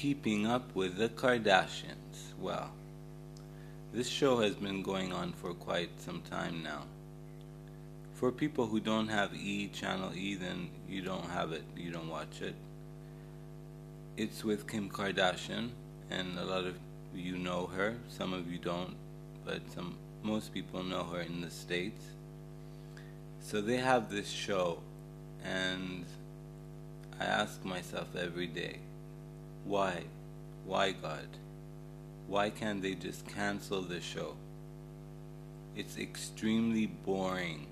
Keeping Up with the Kardashians. Well, this show has been going on for quite some time now. For people who don't have E, Channel E, then you don't have it, you don't watch it. It's with Kim Kardashian, and a lot of you know her, some of you don't, but some most people know her in the States. So they have this show, and I ask myself every day, why? Why, God? Why can't they just cancel the show? It's extremely boring.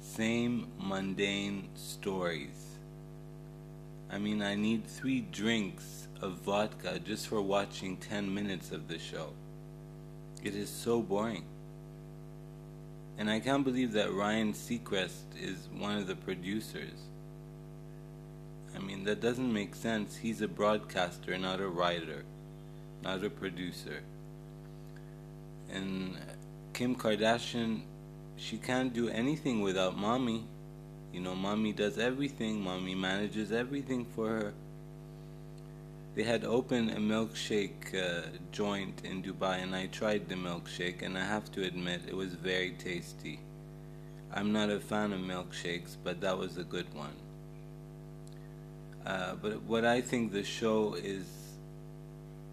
Same mundane stories. I mean, I need three drinks of vodka just for watching 10 minutes of the show. It is so boring. And I can't believe that Ryan Seacrest is one of the producers. I mean, that doesn't make sense. He's a broadcaster, not a writer, not a producer. And Kim Kardashian, she can't do anything without mommy. You know, mommy does everything, mommy manages everything for her. They had opened a milkshake uh, joint in Dubai, and I tried the milkshake, and I have to admit it was very tasty. I'm not a fan of milkshakes, but that was a good one. Uh, but what I think the show is,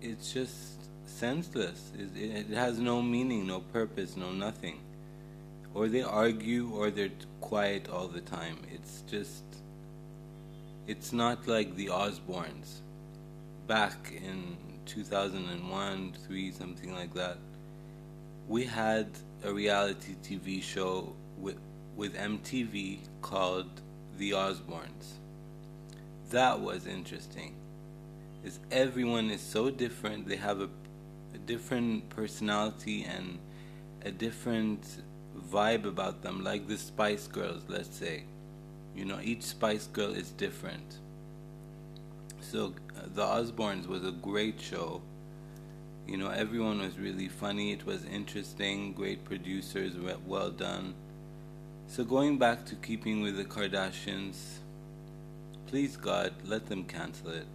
it's just senseless. It, it has no meaning, no purpose, no nothing. Or they argue, or they're quiet all the time. It's just, it's not like the Osbournes. Back in 2001, 3, something like that, we had a reality TV show with, with MTV called The Osbournes that was interesting. Is everyone is so different. They have a, a different personality and a different vibe about them. Like the Spice Girls, let's say. You know, each Spice Girl is different. So uh, the Osbournes was a great show. You know, everyone was really funny. It was interesting. Great producers, well done. So going back to keeping with the Kardashians Please, God, let them cancel it.